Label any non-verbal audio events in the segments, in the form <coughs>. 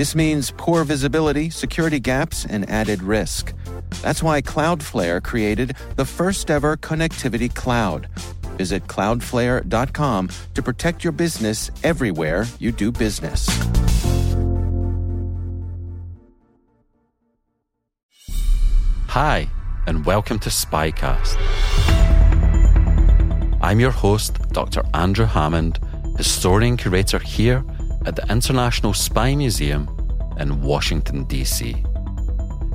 This means poor visibility, security gaps, and added risk. That's why Cloudflare created the first ever connectivity cloud. Visit cloudflare.com to protect your business everywhere you do business. Hi, and welcome to Spycast. I'm your host, Dr. Andrew Hammond historian curator here at the International Spy Museum in Washington, D.C.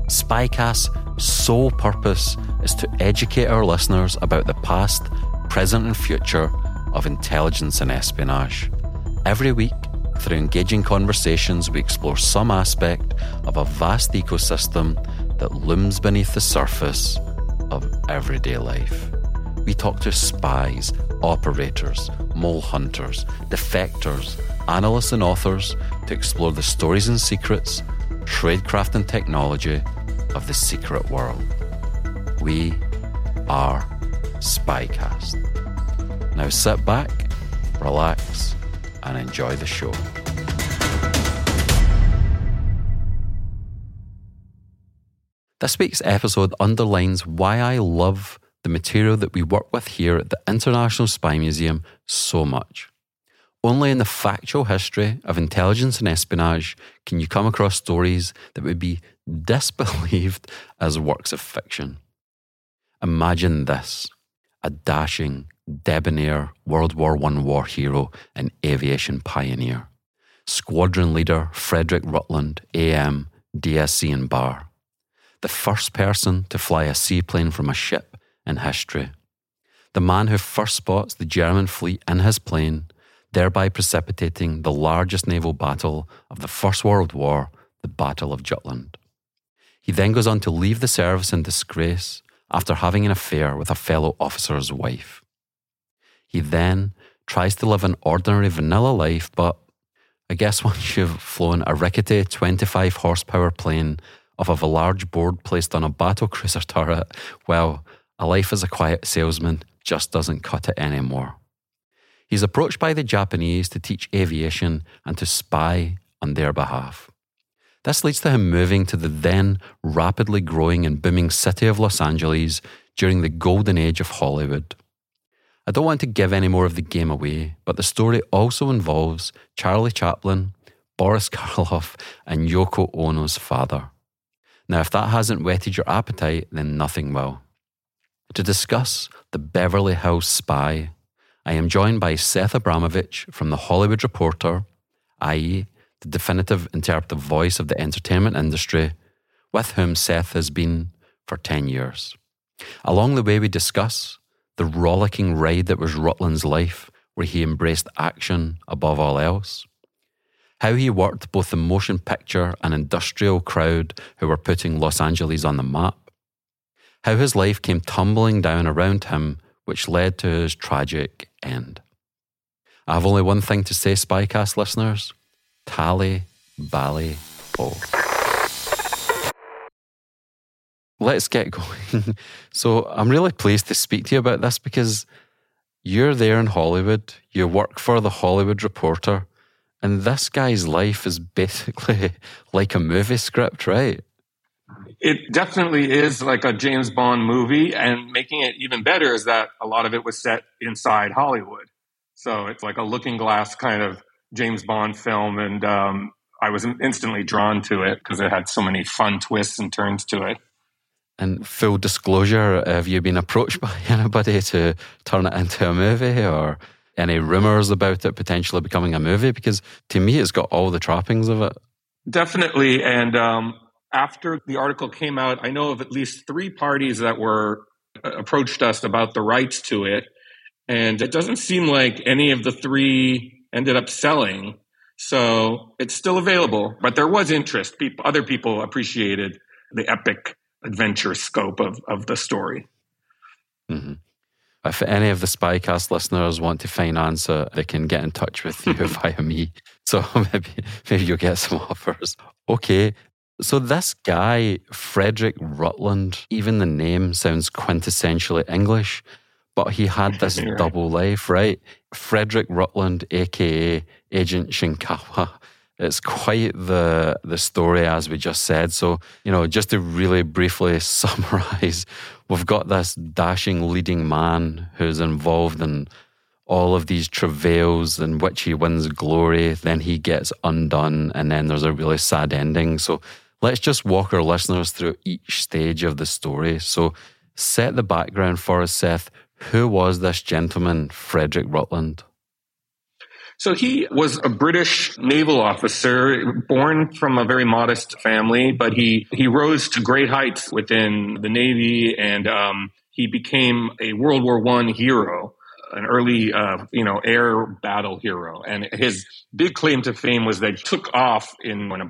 Spycast's sole purpose is to educate our listeners about the past, present, and future of intelligence and espionage. Every week, through engaging conversations, we explore some aspect of a vast ecosystem that looms beneath the surface of everyday life. We talk to spies, operators, mole hunters, defectors, analysts, and authors to explore the stories and secrets, tradecraft and technology of the secret world. We are Spycast. Now sit back, relax, and enjoy the show. This week's episode underlines why I love the material that we work with here at the International Spy Museum so much. Only in the factual history of intelligence and espionage can you come across stories that would be <laughs> disbelieved as works of fiction. Imagine this a dashing, debonair World War I war hero and aviation pioneer. Squadron leader Frederick Rutland, AM, DSC and Bar. The first person to fly a seaplane from a ship in history. The man who first spots the German fleet in his plane, thereby precipitating the largest naval battle of the First World War, the Battle of Jutland. He then goes on to leave the service in disgrace after having an affair with a fellow officer's wife. He then tries to live an ordinary vanilla life, but I guess <laughs> once you've flown a rickety 25 horsepower plane off of a large board placed on a battle cruiser turret, well, a life as a quiet salesman just doesn't cut it anymore. He's approached by the Japanese to teach aviation and to spy on their behalf. This leads to him moving to the then rapidly growing and booming city of Los Angeles during the golden age of Hollywood. I don't want to give any more of the game away, but the story also involves Charlie Chaplin, Boris <laughs> Karloff, and Yoko Ono's father. Now, if that hasn't whetted your appetite, then nothing will. To discuss The Beverly Hills Spy, I am joined by Seth Abramovich from The Hollywood Reporter, i.e., the definitive interpretive voice of the entertainment industry, with whom Seth has been for 10 years. Along the way, we discuss the rollicking ride that was Rutland's life, where he embraced action above all else, how he worked both the motion picture and industrial crowd who were putting Los Angeles on the map, how his life came tumbling down around him, which led to his tragic end. I have only one thing to say, Spycast listeners tally, bally, ho. Let's get going. <laughs> so, I'm really pleased to speak to you about this because you're there in Hollywood, you work for the Hollywood Reporter, and this guy's life is basically <laughs> like a movie script, right? It definitely is like a James Bond movie, and making it even better is that a lot of it was set inside Hollywood. So it's like a looking glass kind of James Bond film, and um, I was instantly drawn to it because it had so many fun twists and turns to it. And full disclosure, have you been approached <laughs> by anybody to turn it into a movie or any rumors about it potentially becoming a movie? Because to me, it's got all the trappings of it. Definitely. And um, after the article came out, I know of at least three parties that were uh, approached us about the rights to it. And it doesn't seem like any of the three ended up selling. So it's still available, but there was interest. People, other people appreciated the epic adventure scope of, of the story. Mm-hmm. If any of the Spycast listeners want to finance it, they can get in touch with you <laughs> via me. So <laughs> maybe maybe you'll get some <laughs> offers. Okay. So this guy, Frederick Rutland, even the name sounds quintessentially English, but he had <laughs> this right. double life, right? Frederick Rutland, aka Agent Shinkawa. It's quite the the story as we just said. So, you know, just to really briefly <laughs> summarize, we've got this dashing leading man who's involved in all of these travails in which he wins glory, then he gets undone, and then there's a really sad ending. So let's just walk our listeners through each stage of the story. So set the background for us, Seth. Who was this gentleman, Frederick Rutland? So he was a British naval officer, born from a very modest family, but he, he rose to great heights within the Navy and um, he became a World War One hero, an early, uh, you know, air battle hero. And his big claim to fame was that he took off in a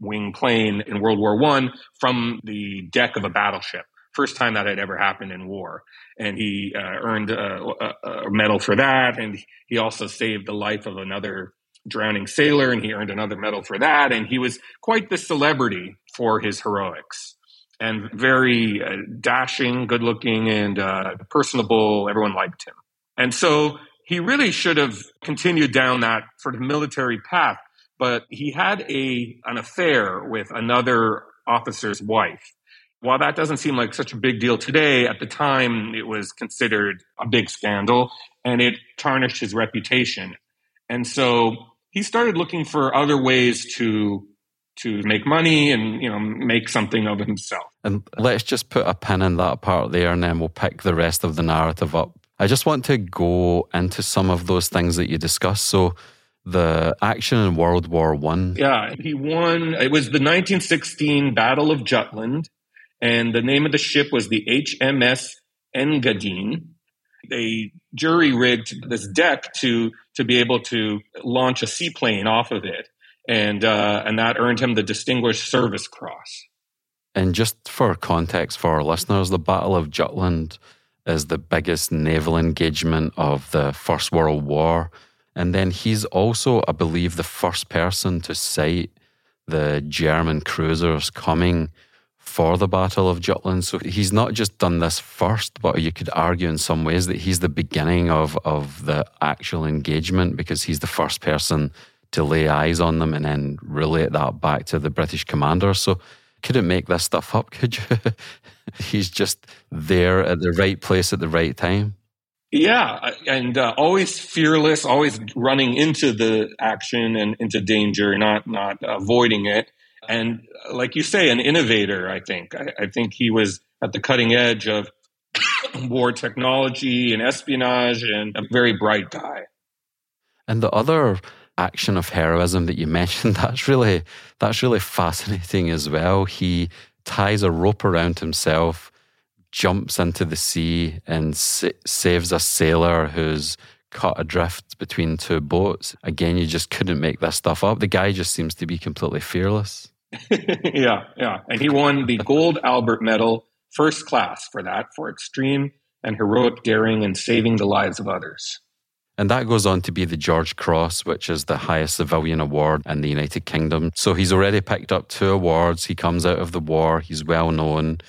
bi-wing plane in World War One from the deck of a battleship. First time that had ever happened in war and he uh, earned a, a, a, medal for that. And he also saved the life of another drowning sailor, and he earned another medal for that. And he was quite the celebrity for his heroics, and very uh, dashing, good looking, and uh, personable. Everyone liked him, and so he really should have continued down that sort of military path. But he had a an affair with another officer's wife while that doesn't seem like such a big deal today, at the time it was considered a big scandal and it tarnished his reputation. And so he started looking for other ways to to make money and you know make something of himself. And let's just put a pin in that part there and then we'll pick the rest of the narrative up. I just want to go into some of those things that you discussed. So the action in World War One. Yeah, he won. It was the 1916 Battle of Jutland, and the name of the ship was the HMS Engadine. They jury rigged this deck to to be able to launch a seaplane off of it, and uh, and that earned him the Distinguished Service Cross. And just for context for our listeners, the Battle of Jutland is the biggest naval engagement of the First World War. And then he's also, I believe, the first person to sight the German cruisers coming for the Battle of Jutland. So he's not just done this first, but you could argue in some ways that he's the beginning of, of the actual engagement because he's the first person to lay eyes on them and then relate that back to the British commander. So couldn't make this stuff up, could you? <laughs> he's just there at the right place at the right time. Yeah, and uh, always fearless, always running into the action and into danger, not not avoiding it and like you say, an innovator. I think. I, I think he was at the cutting edge of <coughs> war technology and espionage, and a very bright guy. And the other action of heroism that you <laughs> mentioned that's really that's really fascinating as well. He ties a rope around himself, jumps into the sea, and sa- saves a sailor who's cut adrift between two boats. Again, you just couldn't make this stuff up. The guy just seems to be completely fearless. <laughs> yeah, yeah. And he won the Gold Albert Medal, first class, for that, for extreme and heroic daring in saving the lives of others. And that goes on to be the George Cross, which is the highest civilian award in the United Kingdom. So he's already picked up two awards. He comes out of the war, he's well known,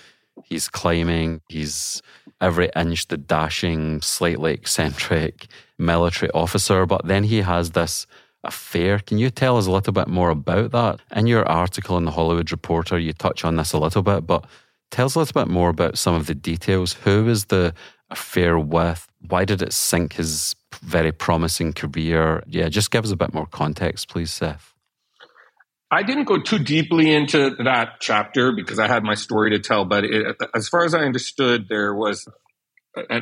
he's climbing, he's every inch the dashing, slightly eccentric military officer. But then he has this affair. Can you tell us a little bit more about that? In your article in the Hollywood Reporter, you touch on this a little bit, but tell us a little bit more about some of the details. Who was the affair with? Why did it sink his very promising career? Yeah, just give us a bit more context, please, Seth. I didn't go too deeply into that chapter because I had my story to tell, but it, as far as I understood, there was a, a,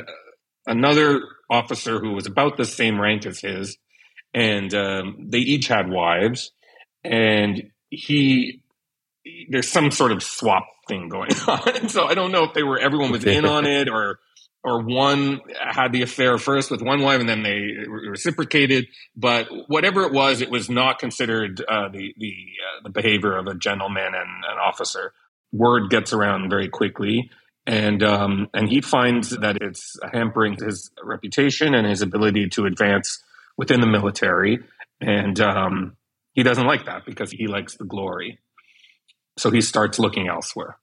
another officer who was about the same rank as his and um, they each had wives, and he there's some sort of swap thing going <laughs> on. so I don't know if they were everyone was in on it or or one had the affair first with one wife and then they reciprocated. But whatever it was, it was not considered uh, the the, uh, the behavior of a gentleman and an officer. word gets around very quickly. And um, and he finds that it's hampering his reputation and his ability to advance within the military. And um, he doesn't like that because he likes the glory. So he starts looking elsewhere.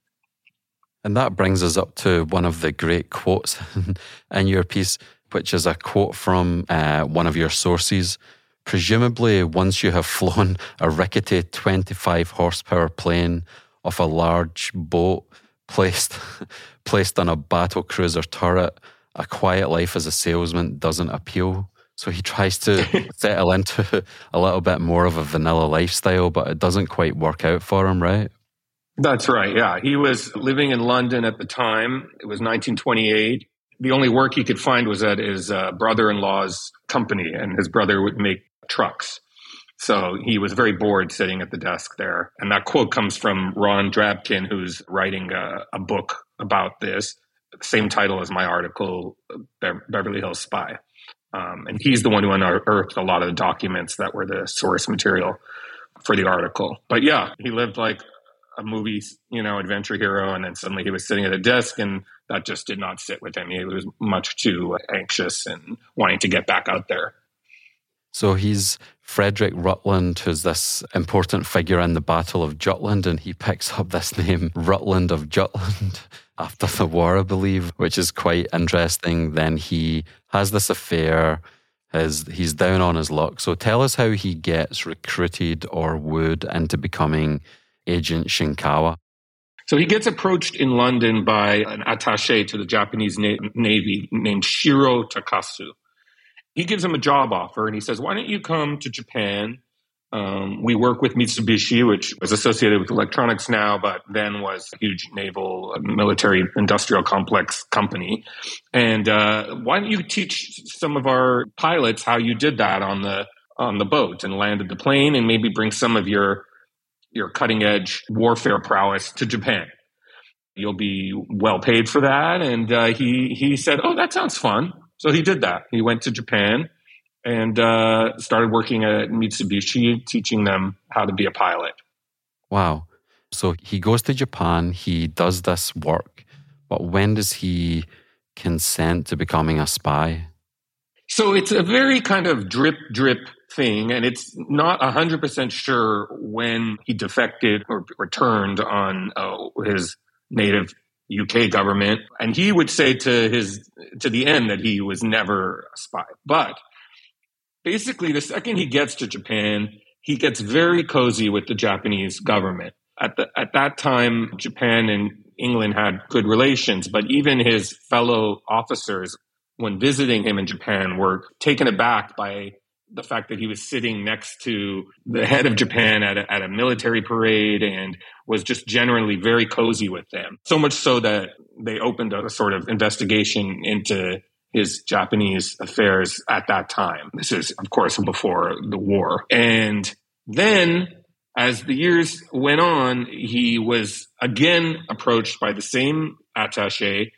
And that brings us up to one of the great quotes <laughs> in your piece, which is a quote from uh, one of your sources. Presumably, once you have <laughs> flown a rickety 25 horsepower plane off a large boat placed, <laughs> placed on a battle cruiser turret, a quiet life as a salesman doesn't appeal. So he tries to settle into a little bit more of a vanilla lifestyle, but it doesn't quite work out for him, right? That's right. Yeah. He was living in London at the time. It was 1928. The only work he could find was at his uh, brother in law's company, and his brother would make trucks. So he was very bored sitting at the desk there. And that quote comes from Ron Drabkin, who's writing a, a book about this, same title as my article, Be- Beverly Hills Spy. Um, and he's the one who unearthed a lot of the documents that were the source material for the article. But yeah, he lived like a movie, you know, adventure hero, and then suddenly he was sitting at a desk, and that just did not sit with him. He was much too anxious and wanting to get back out there. So he's Frederick Rutland, who's this important figure in the Battle of Jutland, and he picks up this <laughs> name, Rutland of Jutland, <laughs> after the war, I believe, which is quite interesting. Then he has this affair. His, he's down on his luck. So tell us how he gets recruited or wooed into becoming Agent Shinkawa. So he gets approached in London by an attache to the Japanese na- Navy named Shiro Takasu. He gives him a job offer and he says, Why don't you come to Japan? Um, we work with Mitsubishi, which was associated with electronics now, but then was a huge naval, military, industrial complex company. And uh, why don't you teach some of our pilots how you did that on the on the boat and landed the plane, and maybe bring some of your your cutting edge warfare prowess to Japan. You'll be well paid for that. And uh, he he said, "Oh, that sounds fun." So he did that. He went to Japan and uh, started working at Mitsubishi, teaching them how to be a pilot. Wow! So he goes to Japan. He does this work, but when does he consent to becoming a spy? So it's a very kind of drip drip thing, and it's not 100% sure when he defected or returned on uh, his native UK government. And he would say to his to the end that he was never a spy. But basically, the second he gets to Japan, he gets very cozy with the Japanese government. At the at that time, Japan and England had good relations, but even his fellow officers, when visiting him in Japan, were taken aback by the fact that he was sitting next to the head of Japan at a, at a military parade and was just generally very cozy with them. So much so that they opened a sort of investigation into his Japanese affairs at that time. This is, of course, before the war. And then as the years went on, he was again approached by the same attache,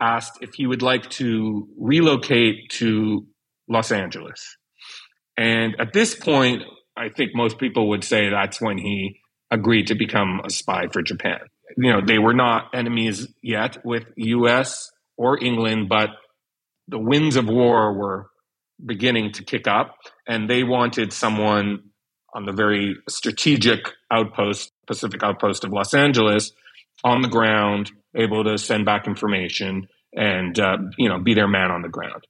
asked if he would like to relocate to Los Angeles. And at this point, I think most people would say that's when he agreed to become a spy for Japan. You know, they were not enemies yet with US or England, but the winds of war were beginning to kick up and they wanted someone on the very strategic outpost, Pacific outpost of Los Angeles, on the ground, able to send back information and, uh, you know, be their man on the ground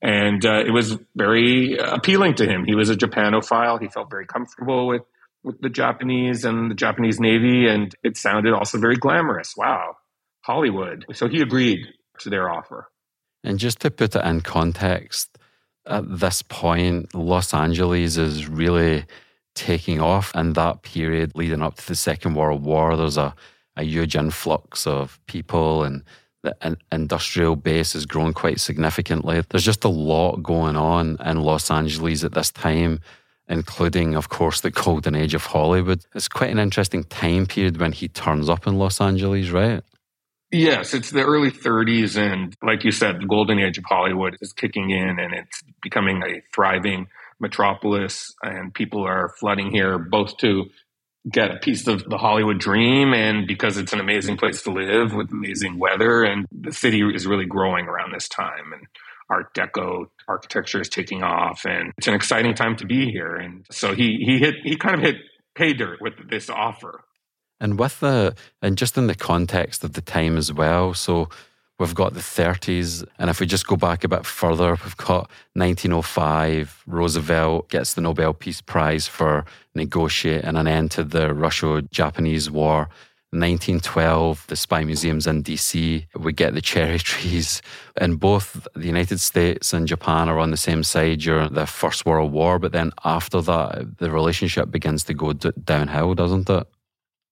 and uh, it was very appealing to him. He was a Japanophile. He felt very comfortable with with the Japanese and the Japanese Navy, and it sounded also very glamorous. Wow, Hollywood. So he agreed to their offer. And just to put it in context, at this point, Los Angeles is really taking off. In that period leading up to the Second World War, there's a, a huge influx of people and the industrial base has grown quite significantly. There's just a lot going on in Los Angeles at this time, including, of course, the golden age of Hollywood. It's quite an interesting time period when he turns up in Los Angeles, right? Yes, it's the early 30s. And like you said, the golden age of Hollywood is kicking in and it's becoming a thriving metropolis. And people are flooding here both to get a piece of the Hollywood dream. And because it's an amazing place to live with amazing weather, and the city is really growing around this time. And Art Deco architecture is taking off, and it's an exciting time to be here. And so he he hit he kind of hit pay dirt with this offer. And with the and just in the context of the time as well, so We've got the 30s. And if we just go back a bit further, we've got 1905. Roosevelt gets the Nobel Peace Prize for negotiating an end to the Russo Japanese War. 1912, the Spy Museum's in DC. We get the cherry <laughs> trees. And both the United States and Japan are on the same side during the First World War. But then after that, the relationship begins to go d- downhill, doesn't it?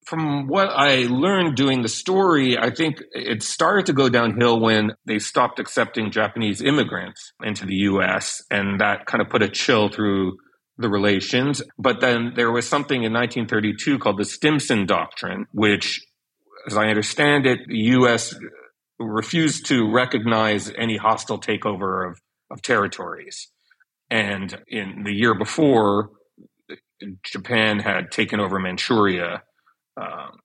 From what I learned doing the story, I think it started to go downhill when they stopped accepting Japanese immigrants into the US. And that kind of put a chill through the relations. But then there was something in 1932 called the Stimson Doctrine, which, as I understand it, the US refused to recognize any hostile takeover of, of territories. And in the year before, Japan had taken over Manchuria um,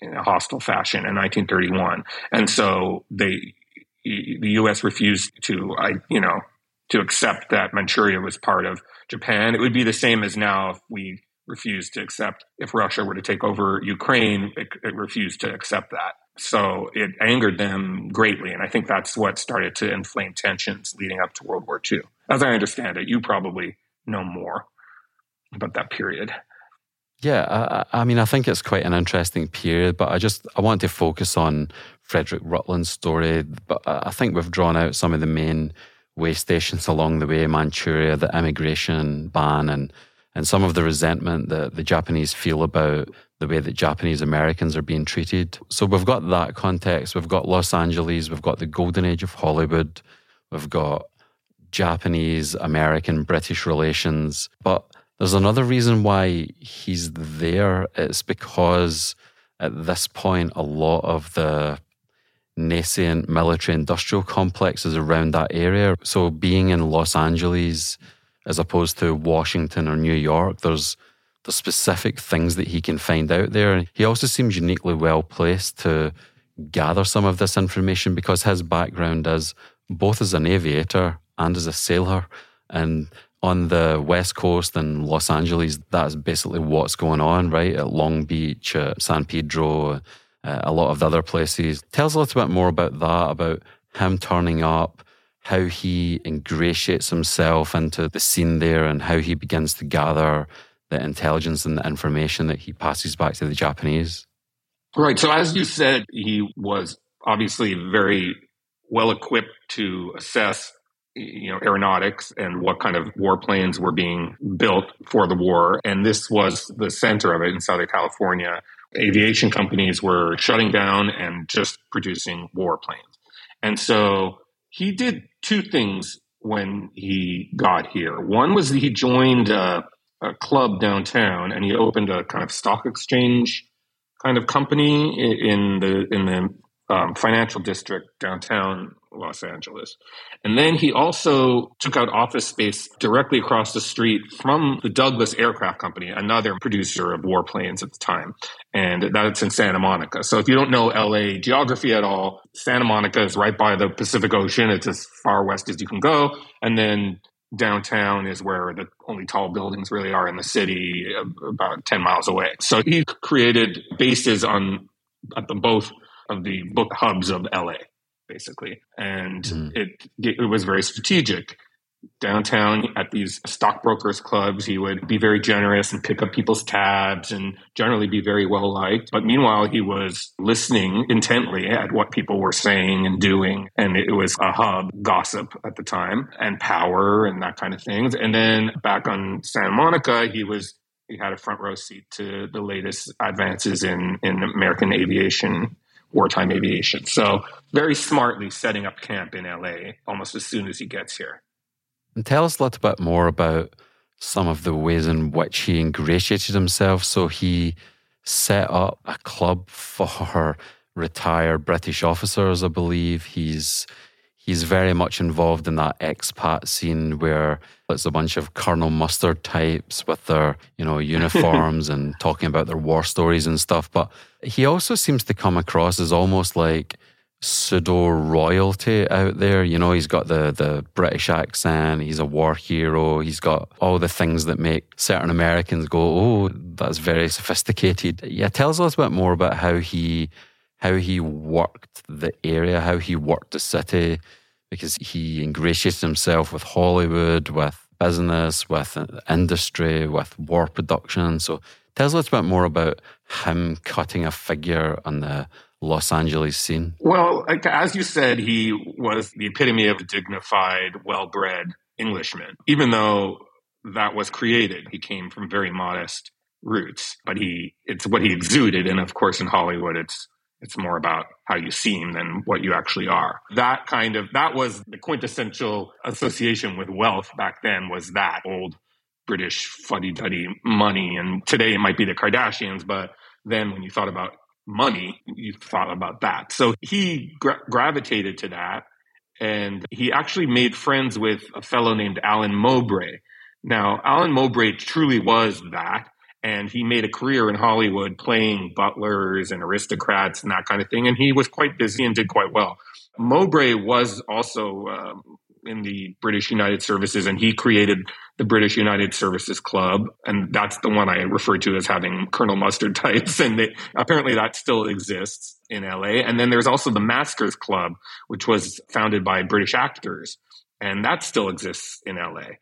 in a hostile fashion in 1931, and so they the U.S. refused to, I you know, to accept that Manchuria was part of Japan. It would be the same as now if we refused to accept if Russia were to take over Ukraine, it, it refused to accept that. So it angered them greatly, and I think that's what started to inflame tensions leading up to World War II. As I understand it, you probably know more about that period. Yeah, I, I, mean, I think it's quite an interesting period, but I just I want to focus on Frederick Rutland's story. But I think we've drawn out some of the main way stations <laughs> along the way: Manchuria, the immigration ban, and and some of the resentment that the Japanese feel about the way that Japanese Americans are being treated. So we've got that context. We've got Los Angeles. We've got the golden age of Hollywood. We've got Japanese, American, British relations, but there's another reason why he's there. It's because at this point, a lot of the nascent military industrial complexes around that area. So being in Los Angeles as opposed to Washington or New York, there's the specific things that he can find out there. He also seems uniquely well placed to gather some of this information because his background is both as an aviator and as a sailor. And on the West Coast and Los Angeles, that's basically what's going on, right? At Long Beach, San Pedro, uh, a lot of the other places. Tell us a little bit more about that, about him turning up, how he ingratiates himself into the scene there, and how he begins to gather the intelligence and the information that he passes back to the Japanese. Right. So, as you said, he was obviously very well equipped to assess you know aeronautics and what kind of warplanes were being built for the war. And this was the center of it in southern california. Aviation companies were shutting down and just producing warplanes and so he did two things when he got here. One was that he joined a, a club downtown and he opened a kind of stock exchange kind of company in the in the um, financial district downtown Los Angeles. And then he also took out office space directly across the street from the Douglas Aircraft Company, another producer of warplanes at the time. And that's in Santa Monica. So if you don't know LA geography at all, Santa Monica is right by the Pacific Ocean. It's as far west as you can go. And then downtown is where the only tall buildings really are in the city, about 10 miles away. So he created bases on the both of the book hubs of LA basically. And mm. it it was very strategic. Downtown at these stockbrokers clubs, he would be very generous and pick up people's tabs and generally be very well liked. But meanwhile, he was listening intently at what people were saying and doing. And it was a hub gossip at the time and power and that kind of things. And then back on Santa Monica, he was he had a front row seat to the latest advances in, in American aviation wartime aviation. So very smartly setting up camp in LA almost as soon as he gets here. And tell us a little bit more about some of the ways in which he ingratiated himself. So he set up a club for <laughs> retired British officers, I believe. He's He's very much involved in that expat scene where it's a bunch of Colonel Mustard types with their, you know, <laughs> uniforms and talking about their war stories and stuff. But he also seems to come across as almost like pseudo royalty out there. You know, he's got the the British accent, he's a war hero, he's got all the things that make certain Americans go, "Oh, that's very sophisticated." Yeah, tell us a little bit more about how he how he worked the area, how he worked the city, because he ingratiated himself with Hollywood, with business, with industry, with war production. So tell us a little bit more about him cutting a figure on the Los Angeles scene? Well, as you said, he was the epitome of a dignified, well bred Englishman, even though that was created. He came from very modest roots, but he it's what he exuded. And of course, in Hollywood, it's it's more about how you seem than what you actually are. That kind of that was the quintessential association with wealth back then was that old British fuddy duddy money. And today it might be the Kardashians, but then when you thought about money, you thought about that. So he gra- gravitated to that. And he actually made friends with a fellow named Alan Mowbray. Now, Alan Mowbray truly was that. And he made a career in Hollywood playing butlers and aristocrats and that kind of thing. And he was quite busy and did quite well. Mowbray was also um, in the British United Services, and he created the British United Services Club, and that's the one I refer to as having Colonel Mustard <laughs> types, and they, apparently that still exists in LA. And then there's also the Masquers Club, which was founded by British actors, and that still exists in LA.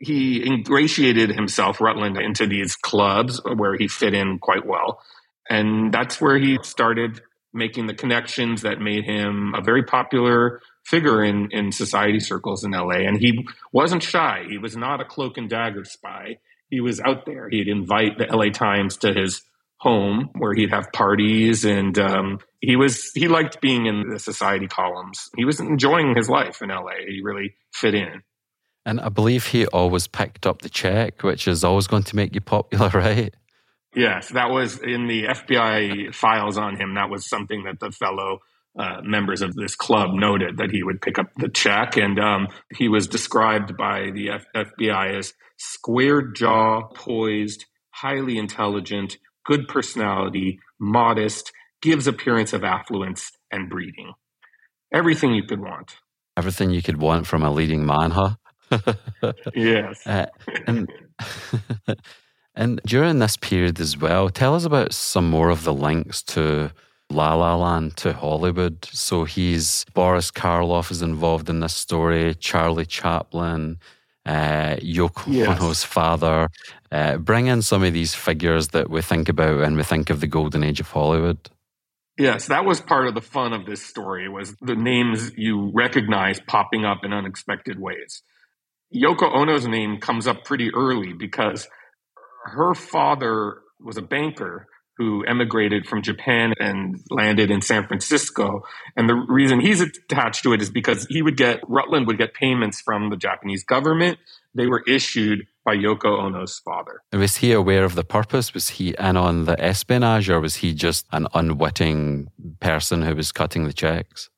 He ingratiated himself, Rutland, into these clubs where he fit in quite well. And that's where he started making the connections that made him a very popular figure in, in society circles in LA. And he wasn't shy. He was not a cloak and dagger spy. He was out there. He'd invite the LA Times to his home where he'd have parties and um, he was he liked being in the society columns he was enjoying his life in la he really fit in and i believe he always picked up the check which is always going to make you popular <laughs> right yes that was in the fbi files on him that was something that the fellow uh, members of this club noted that he would pick up the check, and um, he was described by the F- FBI as square jaw, poised, highly intelligent, good personality, modest, gives appearance of affluence and breeding. Everything you could want. Everything you could want from a leading man, huh? Yes. Uh, and <laughs> and during this period as well, tell us about some more of the links to La La Land to Hollywood. So he's Boris Karloff is involved in this story. Charlie Chaplin, uh, Yoko yes. Ono's father. Uh, bring in some of these figures that we think about when we think of the golden age of Hollywood. Yes, that was part of the fun of this story was the names you recognize popping up in unexpected ways. Yoko Ono's name comes up pretty early because her father was a banker who emigrated from Japan and landed in San Francisco. And the reason he's attached to it is because he would get, Rutland would get payments from the Japanese government. They were issued by Yoko Ono's father. Was he aware of the purpose? Was he in on the espionage or was he just an unwitting person who was cutting the checks?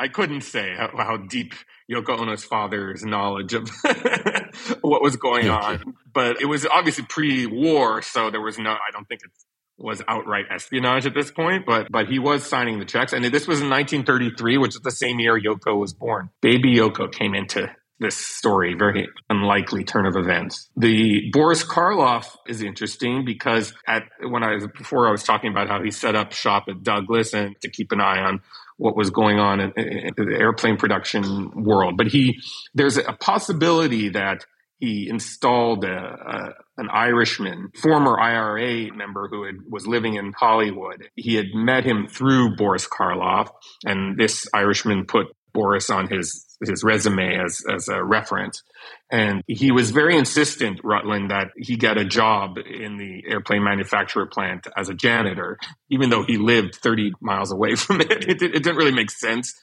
I couldn't say how, how deep Yoko Ono's father's knowledge of <laughs> what was going on, but it was obviously pre-war, so there was no. I don't think it was outright espionage at this point, but but he was signing the checks. And this was in 1933, which is the same year Yoko was born. Baby Yoko came into this story, very unlikely turn of events. The Boris Karloff is interesting because at when I was before I was talking about how he set up shop at Douglas and to keep an eye on what was going on in, in the airplane production world. But he there's a possibility that he installed a, a, an Irishman, former IRA member who had, was living in Hollywood. He had met him through Boris Karloff, and this Irishman put Boris on his his resume as as a reference. And he was very insistent, Rutland, that he get a job in the airplane manufacturer plant as a janitor, even though he lived 30 miles away <laughs> from it. It, it didn't really make sense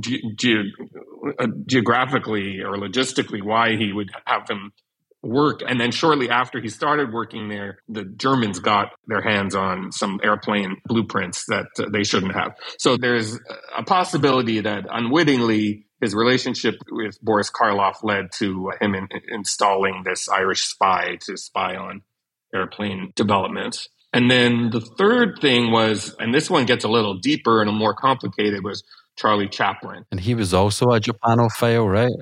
ge- ge- uh, geographically or logistically why he would have him work. And then shortly after he started working there, the Germans got their hands on some airplane blueprints that uh, they shouldn't have. So there's a possibility that unwittingly his relationship with Boris Karloff led to him in, installing this Irish spy to spy on airplane development. And then the third thing was, and this one gets a little deeper and more complicated, was Charlie Chaplin. And he was also a Japanophile, right?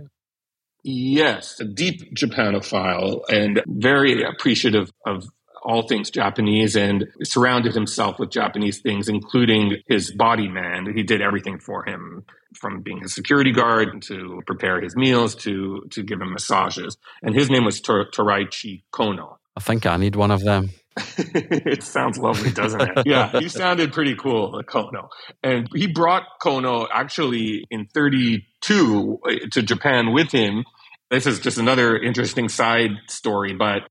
Yes, a deep Japanophile and very appreciative of all things Japanese and surrounded himself with Japanese things, including his body man. He did everything for him from being a security guard to prepare his meals to, to give him massages. And his name was Tor- Toraichi Kono. I think I need one of them. <laughs> it sounds lovely, doesn't it? yeah, he sounded pretty cool, Kono. And he brought Kono actually in 32 uh, to Japan with him. This is just another interesting side story, but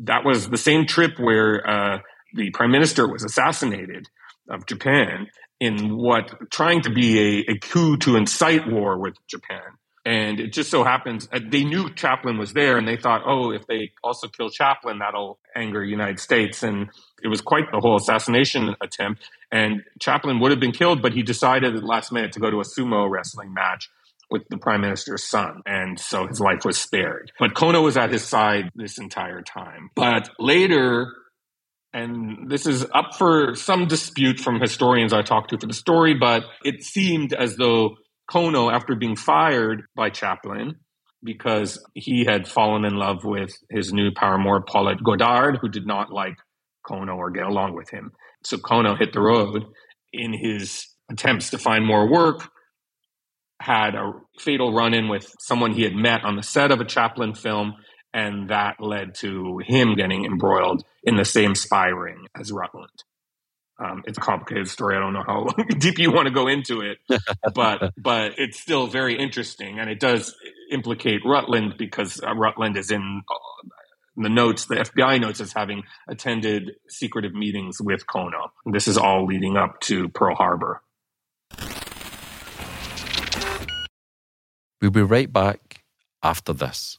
that was the same trip where uh, the prime minister was assassinated of Japan in what trying to be a, a coup to incite war with Japan. And it just so happens uh, they knew Chaplin was there, and they thought, oh, if they also kill Chaplin, that'll anger United States. And it was quite the whole assassination attempt. And Chaplin would have been killed, but he decided at the last minute to go to a sumo wrestling match with the prime minister's son. And so his life was spared. But Kono was at his side this entire time. But later, and this is up for some dispute from historians I talked to for the story, but it seemed as though Kono, after being fired by Chaplin, because he had fallen in love with his new paramour, Paulette Goddard, who did not like Kono or get along with him. So Kono hit the road in his attempts to find more work had a fatal run in with someone he had met on the set of a Chaplin film, and that led to him getting embroiled in the same spy ring as Rutland. Um, it's a complicated story. I don't know how <laughs> deep you want to go into it, but <laughs> but it's still very interesting, and it does implicate Rutland because uh, Rutland is in uh, the notes, the FBI notes as having attended secretive meetings with Kono. This is all leading up to Pearl Harbor. We'll be right back after this.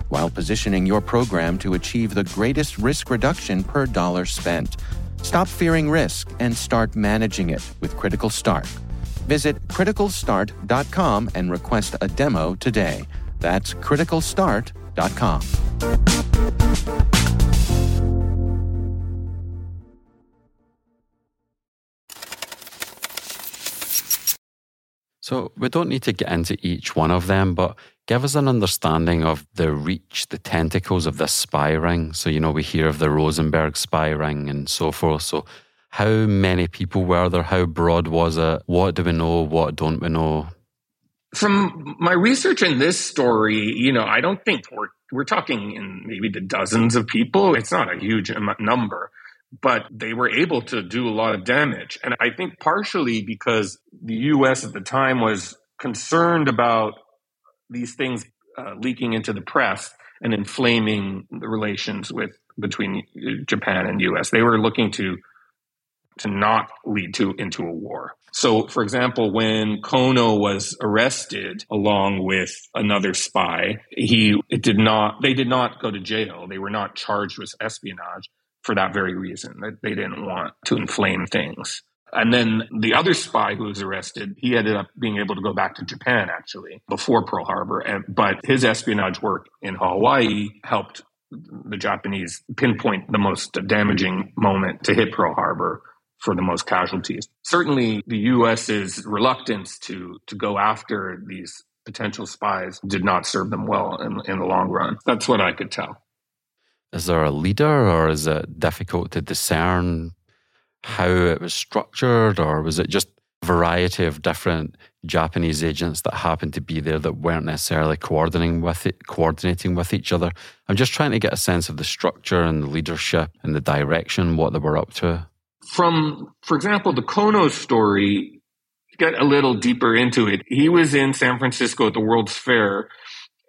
while positioning your program to achieve the greatest risk reduction per dollar spent. Stop fearing risk and start managing it with Critical Start. Visit criticalstart.com and request a demo today. That's criticalstart.com. So we don't need to get into each one of them, but give us an understanding of the reach, the tentacles of this spy ring. So, you know, we hear of the Rosenberg spy ring and so forth. So, how many people were there? How broad was it? What do we know? What don't we know? From my research in this story, you know, I don't think we're we're talking in maybe the dozens of people. It's not a huge number, but they were able to do a lot of damage. And I think partially because the US at the time was concerned about these things uh, leaking into the press and inflaming the relations with between Japan and US. They were looking to to not lead to into a war. So, for example, when Kono was arrested along with another spy, he it did not. They did not go to jail. They were not charged with espionage for that very reason. That they didn't want to inflame things. And then the other spy who was arrested, he ended up being able to go back to Japan actually before Pearl Harbor. And, but his espionage work in Hawaii helped the Japanese pinpoint the most damaging moment to hit Pearl Harbor for the most casualties. Certainly, the U.S.'s reluctance to to go after these potential spies did not serve them well in, in the long run. That's what I could tell. Is there a leader, or is it difficult to discern how it was structured, or was it just a variety of different Japanese agents that happened to be there that weren't necessarily coordinating with it, coordinating with each other? I'm just trying to get a sense of the structure and the leadership and the direction, what they were up to. From, for example, the Kono story, get a little deeper into it. He was in San Francisco at the World's Fair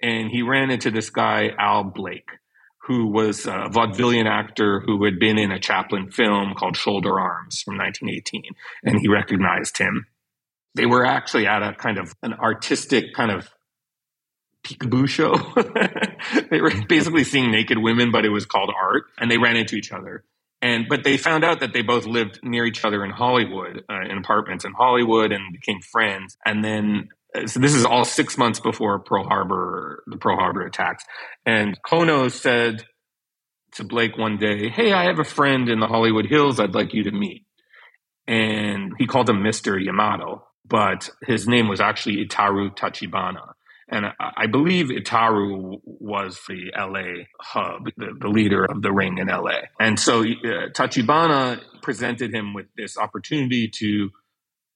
and he ran into this guy, Al Blake, who was a vaudevillian actor who had been in a Chaplin film called Shoulder Arms from 1918, and he recognized him. They were actually at a kind of an artistic kind of peekaboo show. <laughs> they were basically seeing naked women, but it was called art, and they ran into each other. And but they found out that they both lived near each other in Hollywood, uh, in apartments in Hollywood, and became friends. And then so this is all six months before Pearl Harbor, the Pearl Harbor attacks. And Kono said to Blake one day, Hey, I have a friend in the Hollywood Hills I'd like you to meet. And he called him Mr. Yamato, but his name was actually Itaru Tachibana. And I, believe Itaru was the LA hub, the, the, leader of the ring in LA. And so uh, Tachibana presented him with this opportunity to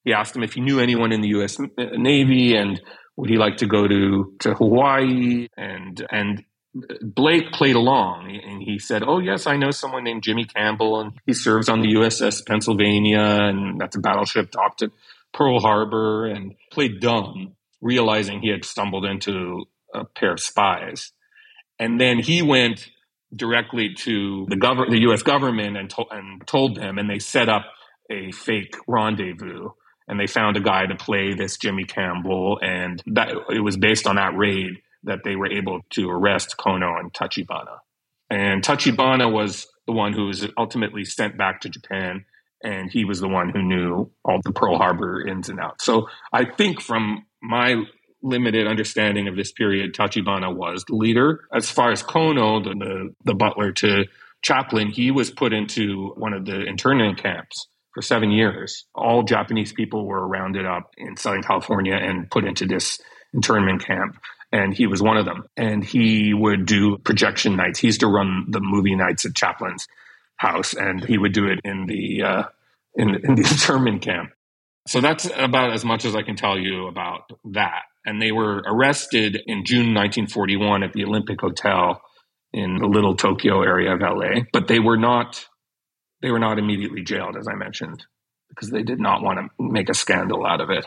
he asked him if he knew anyone in the U.S. Uh, Navy and would he like to go to to Hawaii and and Blake played along and he said, "Oh yes, I know someone named Jimmy Campbell and he serves on the USS Pennsylvania and that's a battleship docked at Pearl Harbor." And played dumb, realizing he had stumbled into a pair of spies. And then he went directly to the government, the U.S. government, and, to- and told them, and they set up a fake rendezvous and they found a guy to play this Jimmy Campbell, and that it was based on that raid that they were able to arrest Kono and Tachibana. And Tachibana was the one who was ultimately sent back to Japan, and he was the one who knew all the Pearl Harbor ins and outs. So I think from my limited understanding of this period, Tachibana was the leader. As far as Kono, the, the, the butler to Chaplin, he was put into one of the internment camps for seven years. All Japanese people were rounded up in Southern California and put into this internment camp. And he was one of them. And he would do projection nights. He used to run the movie nights at Chaplin's house, and he would do it in the uh, in, in the <laughs> internment camp. So that's about as much as I can tell you about that. And they were arrested in June 1941 at the Olympic Hotel in the little Tokyo area of LA, but they were not they were not immediately jailed, as I mentioned, because they did not want to make a scandal out of it.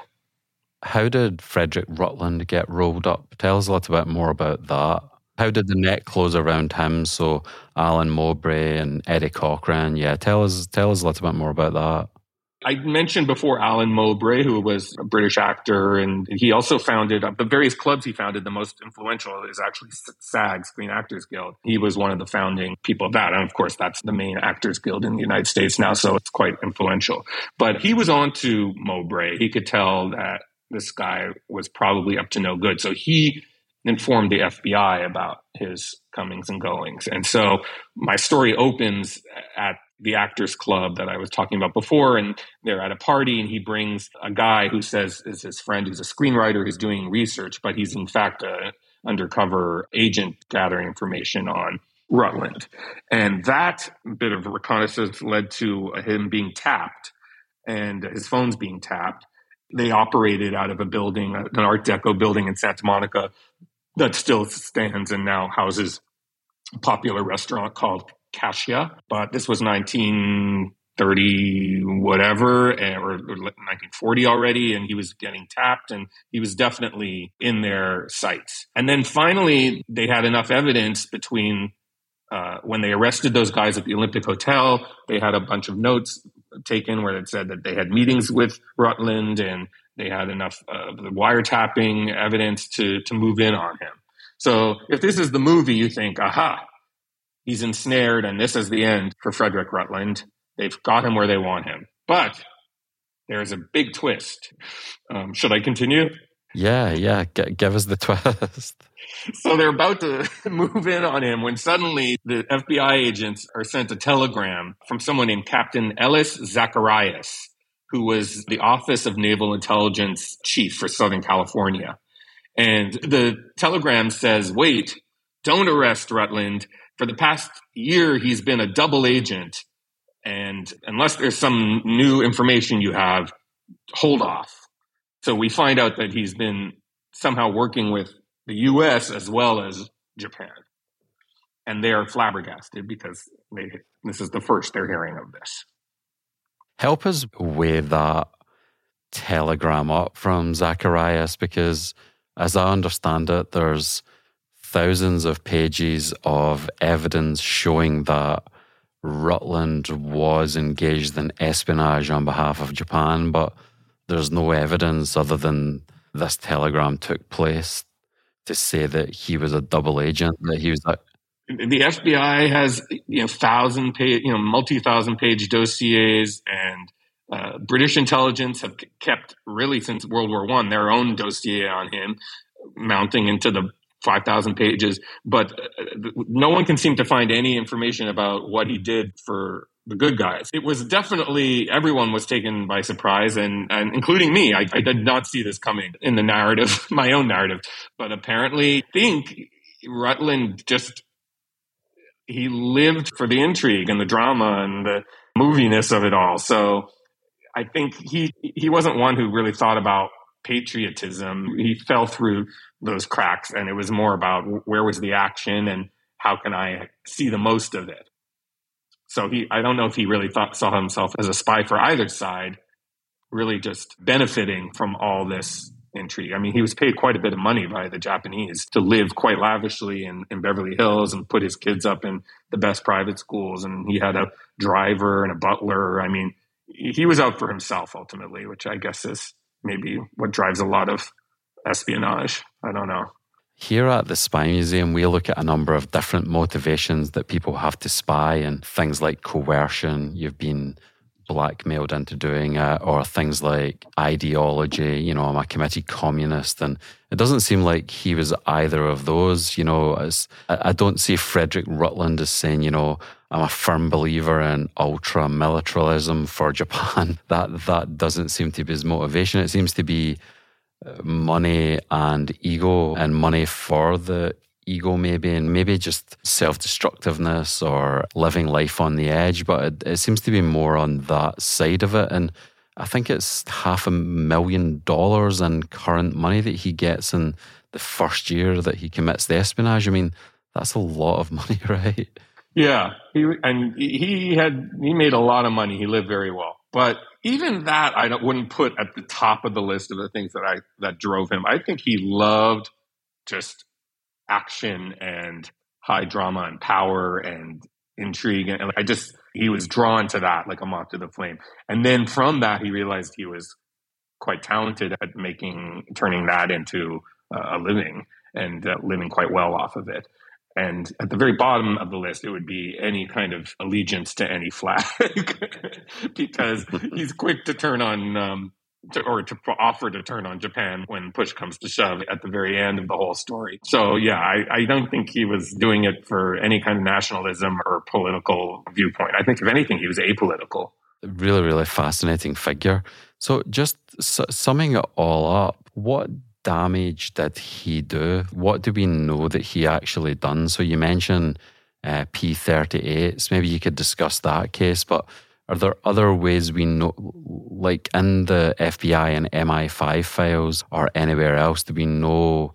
How did Frederick Rutland get rolled up? Tell us a little bit more about that. How did the net close around him? So Alan Mowbray and Eddie Cochran. Yeah, tell us tell us a little bit more about that. I mentioned before Alan Mowbray, who was a British actor, and he also founded the various clubs he founded. The most influential is actually SAG, Screen Actors Guild. He was one of the founding people of that. And of course, that's the main Actors Guild in the United States now, so it's quite influential. But he was on to Mowbray. He could tell that this guy was probably up to no good. So he informed the FBI about his comings and goings. And so my story opens at the actors club that I was talking about before, and they're at a party, and he brings a guy who says is his friend who's a screenwriter who's doing research, but he's in fact a undercover agent gathering information on Rutland, and that bit of reconnaissance led to him being tapped and his phone's being tapped. They operated out of a building, uh, an Art Deco building in Santa Monica that still stands and now houses a popular restaurant called Cassia, but this was 1930 whatever eh, or, 1940 already and he was getting tapped and he was definitely in their sights. And then finally they had enough evidence between uh, when they arrested those guys at the olympic hotel they had a bunch of notes taken where it said that they had meetings with rutland and they had enough uh, wiretapping evidence to to move in on him. So if this is the movie you think aha he's ensnared, and this is the end for Frederick Rutland. They've got him where they want him. But there's a big twist. Um, should I continue? Yeah, yeah. G- give us the twist. <laughs> so they're about to <laughs> move in on him when suddenly the FBI agents are sent a telegram from someone named Captain Ellis Zacharias, who was the Office of Naval Intelligence Chief for Southern California. And the telegram says, wait, don't arrest Rutland for the past year, he's been a double agent And unless there's some new information you have, hold off. So we find out that he's been somehow working with the US as well as Japan. And they are flabbergasted because they, this is the first they're hearing of this. Help us weigh that telegram up from Zacharias because, as I understand it, there's thousands of pages of evidence showing that Rutland was engaged in espionage on behalf of Japan, but there's no evidence other than this telegram took place to say that he was a double agent, that he was a, the FBI has you know thousand page, you know multi thousand page dossiers, and uh, British intelligence have kept really since World War One their own dossier on him, mounting into the five thousand pages. But uh, no one can seem to find any information about what he did for the good guys. It was definitely everyone was taken by surprise, and, and including me. I, I did not see this coming in the narrative, <laughs> my own narrative. But apparently, I think Rutland just he lived for the intrigue and the drama and the moviness of it all. So I think he he wasn't one who really thought about patriotism. He fell through those cracks, and it was more about where was the action and how can I see the most of it. So he, I don't know if he really thought saw himself as a spy for either side, really just benefiting from all this intrigue. I mean, he was paid quite a bit of money by the Japanese to live quite lavishly in, in Beverly Hills and put his kids up in the best private schools. And he had a driver and a butler. I mean, he was out for himself ultimately, which I guess is maybe what drives a lot of espionage. I don't know. Here at the Spy Museum, we look at a number of different motivations that people have to spy and things like coercion. You've been blackmailed into doing it, or things like ideology. You know, I'm a committed communist, and it doesn't seem like he was either of those. You know, I don't see Frederick Rutland as saying, you know, I'm a firm believer in ultra militarism for <laughs> Japan. That that doesn't seem to be his motivation. It seems to be money and ego, and money for the ego, maybe, and maybe just self destructiveness or living life on the edge. But it, it, seems to be more on that side of it. And I think it's half a million dollars in current money that he gets in the first year that he commits the espionage. I mean, that's a lot of <laughs> money, right? Yeah, he and he had he made a lot of money. He lived very well, but even that I wouldn't put at the top of the list of the things that I that drove him. I think he loved just action and high drama and power and intrigue. And I just, he was drawn to that like a moth to the flame. And then from that, he realized he was quite talented at making, turning that into uh, a living and uh, living quite well off of it. And at the very bottom of the list, it would be any kind of allegiance to any flag, <laughs> because he's quick to turn on um, to, or to offer to turn on Japan when push comes to shove at the very end of the whole story. So yeah, I, I don't think he was doing it for any kind of nationalism or political viewpoint. I think if anything, he was apolitical. Really, really fascinating figure. So just summing it all up, what damage did he do? What do we know that he actually done? So you mentioned uh, P38s. Maybe you could discuss that case, but are there other ways we know, like in the FBI and MI5 files or anywhere else, do we know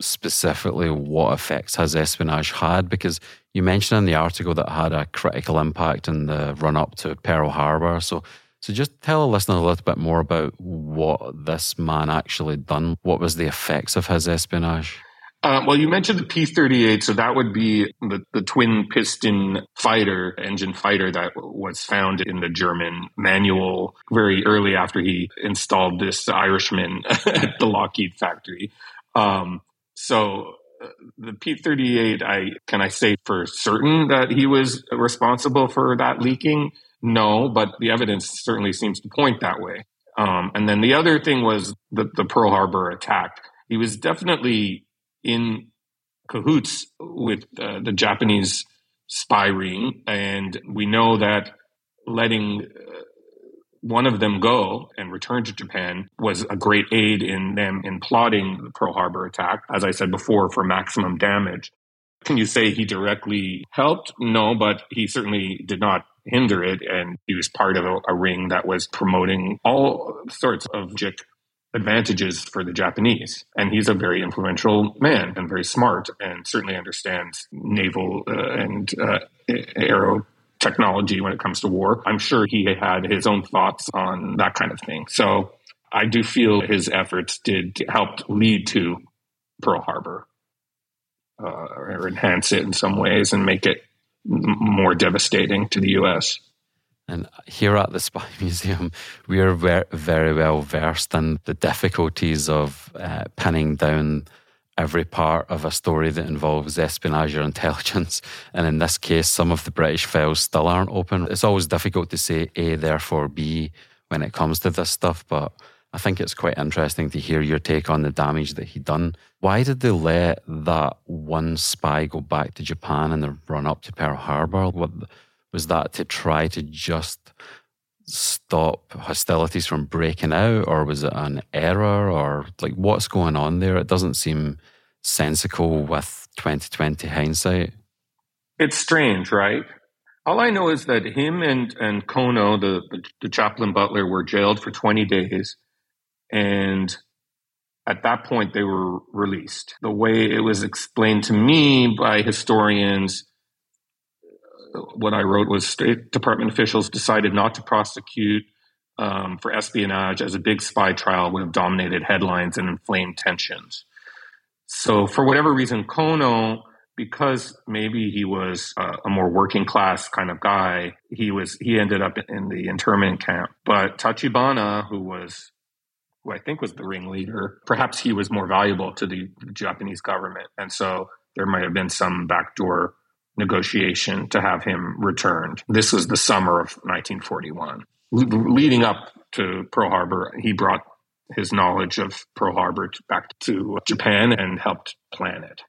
specifically what effects has espionage had? Because you mentioned in the article that had a critical impact in the run up to Pearl Harbor. So, so just tell a listener a little bit more about what this man actually done. What was the effects of his espionage? Uh, well, you mentioned the P 38, so that would be the, the twin piston fighter, engine fighter that was found in the German manual very early after he installed this Irishman <laughs> at the Lockheed factory. Um, so uh, the P 38, I can I say for certain that he was responsible for that leaking? No, but the evidence certainly seems to point that way. Um, and then the other thing was the, the Pearl Harbor attack. He was definitely in cahoots with uh, the Japanese spy ring, and we know that letting uh, one of them go and return to Japan was a great aid in them in plotting the Pearl Harbor attack, as I said before, for maximum damage. Can you say he directly helped? No, but he certainly did not hinder it. And he was part of a, a ring that was promoting all sorts of JIC advantages for the Japanese. And he's a very influential man and very smart and certainly understands naval uh, and uh, aero technology when it comes to war. I'm sure he had his own thoughts on that kind of thing. So I do feel his efforts did help lead to Pearl Harbor uh, or enhance it in some ways and make it m- more devastating to the U.S. And here at the Spy <laughs> Museum, we are very, very well versed in the difficulties of uh, pinning down every part of a story that involves espionage or <laughs> intelligence. And in this case, some of the British files still aren't open. It's always difficult to say A, therefore B when it comes to this stuff, but I think it's quite interesting to hear your take on the damage that he'd done. Why did they let that one spy go back to Japan in the run up to Pearl Harbor? What was that to try to just stop hostilities from breaking out, or was it an error, or like what's going on there? It doesn't seem sensical with 2020 hindsight. It's strange, right? All I know is that him and, and Kono, the, the, the Chaplin butler, were jailed for 20 days and at that point, they were released. The way it was explained to me by historians, what I wrote was State Department officials decided not to prosecute um, for espionage as a big spy trial would have dominated headlines and inflamed tensions. So, for whatever reason, Kono, because maybe he was uh, a more working class kind of guy, he was he ended up in the internment camp. But Tachibana, who was who I think was the ringleader, perhaps he was more valuable to the Japanese government. And so there might have been some backdoor negotiation to have him returned. This was the summer of 1941. Le- leading up to Pearl Harbor, he brought his knowledge of Pearl Harbor back to Japan and helped plan it.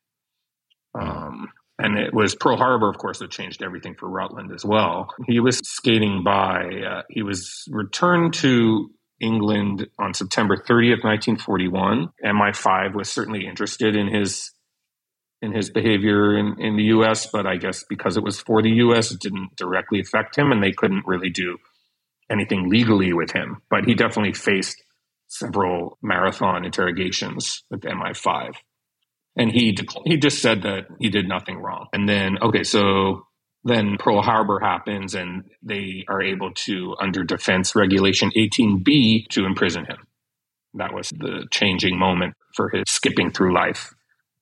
Um, and it was Pearl Harbor, of course, that changed everything for Rutland as well. He was skating by. Uh, he was returned to England on September 30th, 1941. MI5 was certainly interested in his in his behavior in, in the US, but I guess because it was for the US, it didn't directly affect him and they couldn't really do anything legally with him. But he definitely faced several marathon interrogations with MI5. And he he just said that he did nothing wrong. And then okay, so then Pearl Harbor happens and they are able to, under Defense Regulation 18B, to imprison him. That was the changing moment for his skipping through life,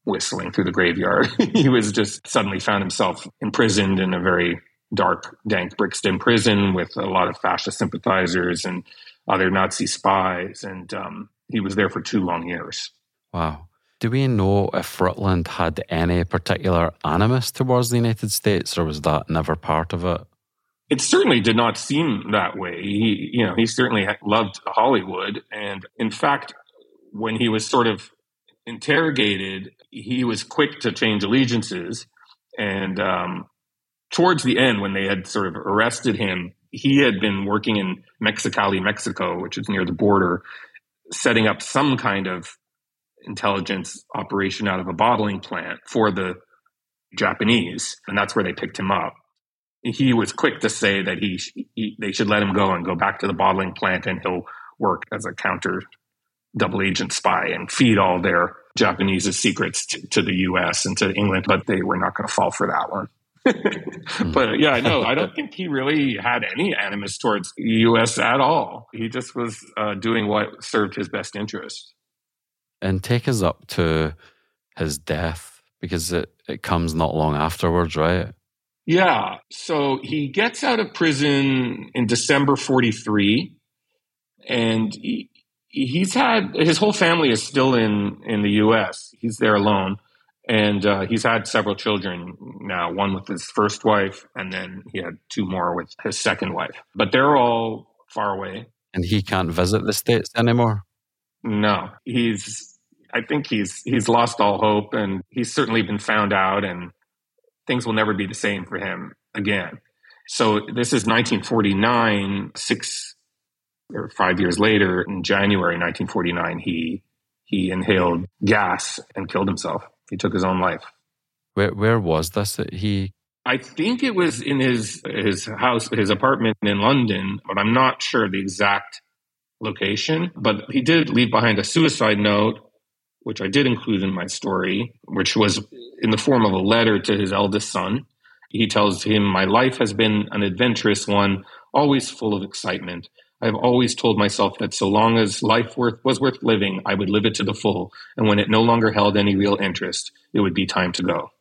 whistling through the graveyard. <laughs> he was just suddenly found himself imprisoned in a very dark, dank Brixton prison with a lot of fascist sympathizers and other Nazi spies. And um, he was there for two long years. Wow. Do we know if Rutland had any particular animus towards the United States, or was that never part of it? It certainly did not seem that way. He, you know, he certainly loved Hollywood, and in fact, when he was sort of interrogated, he was quick to change allegiances. And um, towards the end, when they had sort of arrested him, he had been working in Mexicali, Mexico, which is near the border, setting up some kind of intelligence operation out of a bottling plant for the Japanese, and that's where they picked him up. He was quick to say that he, he they should let him go and go back to the bottling plant, and he'll work as a counter double agent spy and feed all their Japanese secrets to, to the U.S. and to England. But they were not going to fall for that one. but yeah, no, I don't think he really had any animus towards the U.S. at all. He just was uh, doing what served his best interest and take us up to his death because it, it comes not long afterwards, right? Yeah. So he gets out of prison in December 43 and he, he's had his whole family is still in, in the US. He's there alone. And uh, he's had several children now, one with his first wife, and then he had two more with his second wife. But they're all far away. And he can't visit the States anymore? No, he's. I think he's he's lost all hope, and he's certainly been found out, and things will never be the same for him again. So this is 1949, six or five years later, in January 1949, he he inhaled gas and killed himself. He took his own life. Where where was this that he? I think it was in his his house, his apartment in London, but I'm not sure the exact location. But he did leave behind a suicide note, which I did include in my story, which was in the form of a letter to his eldest son. He tells him, My life has been an adventurous one, always full of excitement. I have always told myself that so long as life worth, was worth living, I would live it to the full. And when it no longer held any real interest, it would be time to go.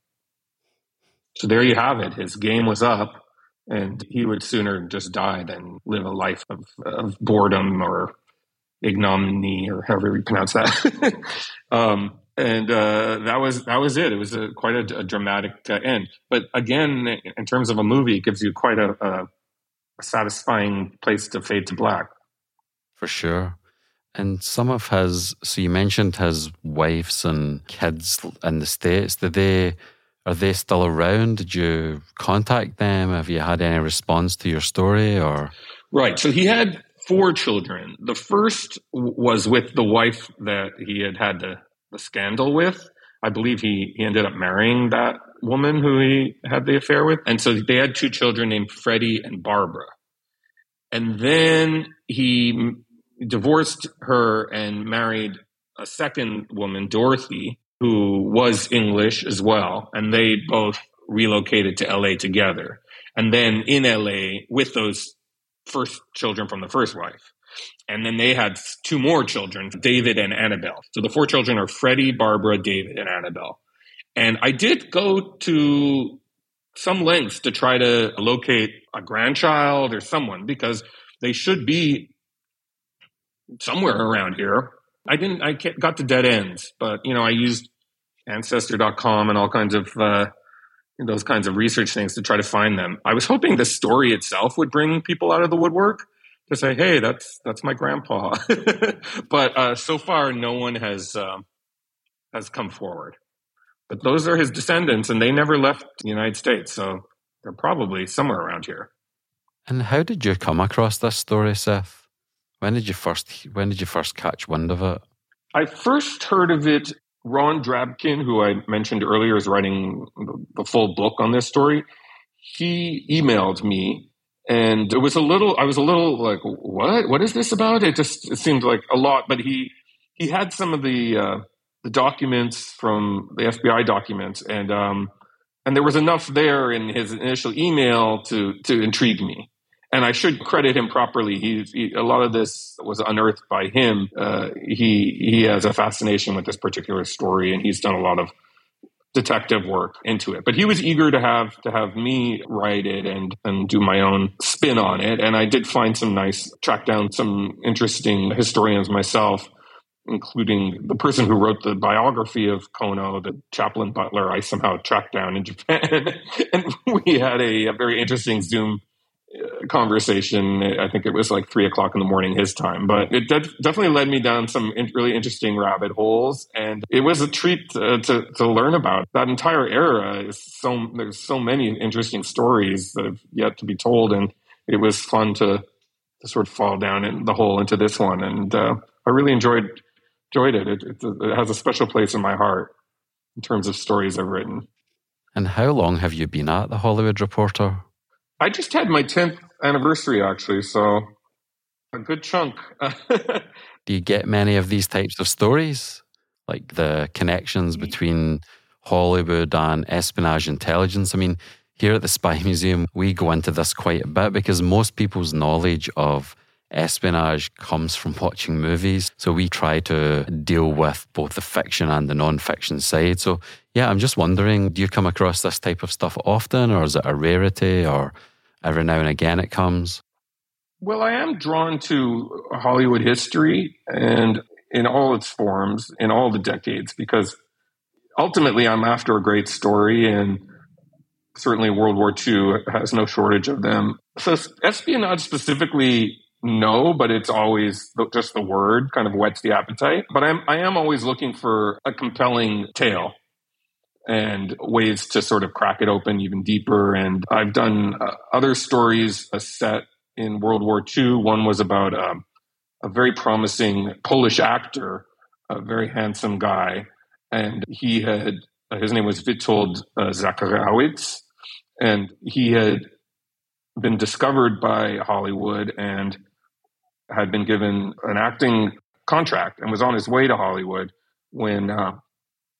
So there you have it. His game was up, and he would sooner just die than live a life of, of boredom or ignominy or however you pronounce that. <laughs> um, and uh, that was that was it. It was a, quite a, a dramatic uh, end. But again, in terms of a movie, it gives you quite a, a satisfying place to fade to black. For sure. And some of his, so you mentioned his wives and kids in the States. Did they, are they still around? Did you contact them? Have you had any response to your story or? Right. So he had four children. The first was with the wife that he had had the, the scandal with. I believe he, he ended up marrying that woman who he had the affair with. And so they had two children named Freddie and Barbara. And then he divorced her and married a second woman, Dorothy, who was English as well. And they both relocated to LA together. And then in LA with those first children from the first wife. And then they had two more children, David and Annabelle. So the four children are Freddie, Barbara, David, and Annabelle. And I did go to some lengths to try to locate a grandchild or someone because they should be somewhere around here. I didn't, I got to dead ends, but you know, I used ancestor.com and all kinds of, uh, those kinds of research things to try to find them. I was hoping the story itself would bring people out of the woodwork to say, "Hey, that's that's my grandpa." <laughs> but uh, so far, no one has um, has come forward. But those are his descendants, and they never left the United States, so they're probably somewhere around here. And how did you come across this story, Seth? When did you first when did you first catch wind of it? I first heard of it Ron Drabkin, who I mentioned earlier, is writing the full book on this story. He emailed me, and it was a little. I was a little like, "What? What is this about?" It just it seemed like a lot, but he he had some of the uh, the documents from the FBI documents, and um, and there was enough there in his initial email to to intrigue me and I should credit him properly. He, he, a lot of this was unearthed by him. Uh, he he has a fascination with this particular story, and he's done a lot of detective work into it. But he was eager to have to have me write it and and do my own spin on it. And I did find some nice track down some interesting historians myself. Including the person who wrote the biography of Kono, the Chaplin Butler, I somehow tracked down in Japan. <laughs> and we had a, a very interesting Zoom conversation. I think it was like three o'clock in the morning his time, but it de- definitely led me down some in- really interesting rabbit holes, and it was a treat to, to, to learn about that entire era. Is so there's so many interesting stories that have yet to be told, and it was fun to to sort of fall down in the hole into this one, and uh, I really enjoyed enjoyed it. It, it. it has a special place in my heart in terms of stories I've written. And how long have you been at the Hollywood Reporter? I just had my 10th anniversary, actually, so a good chunk. <laughs> Do you get many of these types of stories? Like the connections between Hollywood and espionage intelligence? I mean, here at the Spy Museum, we go into this quite a bit because most people's knowledge of espionage comes from watching movies. So we try to deal with both the fiction and the non fiction side. So, yeah, I'm just wondering do you come across this type of stuff often, or is it a rarity, or every now and again it comes? Well, I am drawn to Hollywood history and in all its forms, in all the decades, because ultimately I'm after a great story, and certainly World War II has no shortage of them. So, espionage specifically no, but it's always just the word kind of whets the appetite. But I'm, I am always looking for a compelling tale and ways to sort of crack it open even deeper. And I've done uh, other stories set in World War II. One was about um, a very promising Polish actor, a very handsome guy. And he had, uh, his name was Witold uh, Zacharewicz And he had been discovered by Hollywood and had been given an acting contract and was on his way to Hollywood when uh,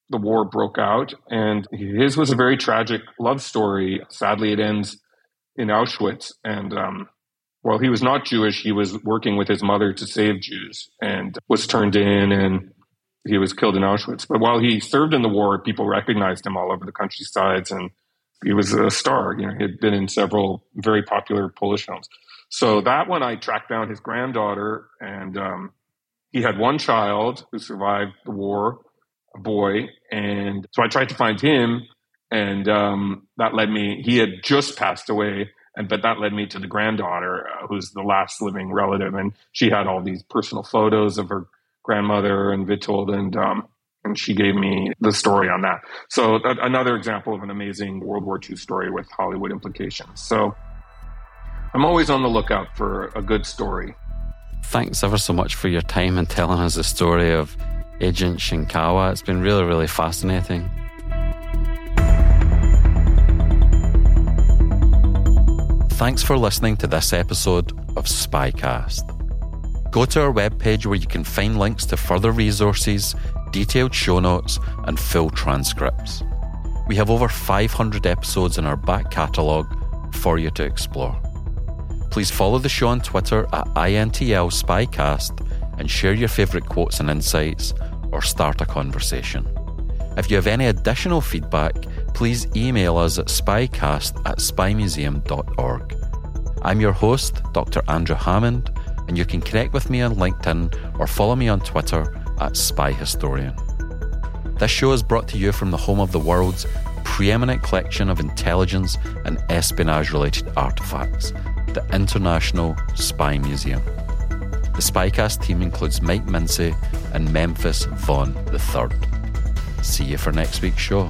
the war broke out. And his was a very tragic love story. Sadly, it ends in Auschwitz. And um, while he was not Jewish, he was working with his mother to save Jews and was turned in and he was killed in Auschwitz. But while he served in the war, people recognized him all over the countrysides and he was a star. You know, he had been in several very popular Polish films. So that one, I tracked down his granddaughter, and um, he had one child who survived the war, a boy, and so I tried to find him, and um, that led me. He had just passed away, and but that led me to the granddaughter, uh, who's the last living relative, and she had all these personal photos of her grandmother and Witold, and um, and she gave me the story on that. So another example of an amazing World War II story with Hollywood implications. So I'm always on the lookout for a good story. Thanks ever so much for your time and telling us the story of Agent Shinkawa. It's been really, really fascinating. Thanks for listening to this episode of Spycast. Go to our webpage where you can find links to further resources detailed show notes, and full transcripts. We have over 500 episodes in our back catalogue for you to explore. Please follow the show on Twitter at INTL Spycast and share your favourite quotes and insights or start a conversation. If you have any additional feedback, please email us at spycast at spymuseum.org. I'm your host, Dr. Andrew Hammond, and you can connect with me on LinkedIn or follow me on Twitter at Spy Historian. This show is brought to you from the home of the world's preeminent collection of intelligence and espionage related artifacts, the International Spy Museum. The Spycast team includes Mike Mincy and Memphis Vaughn III. See you for next week's show.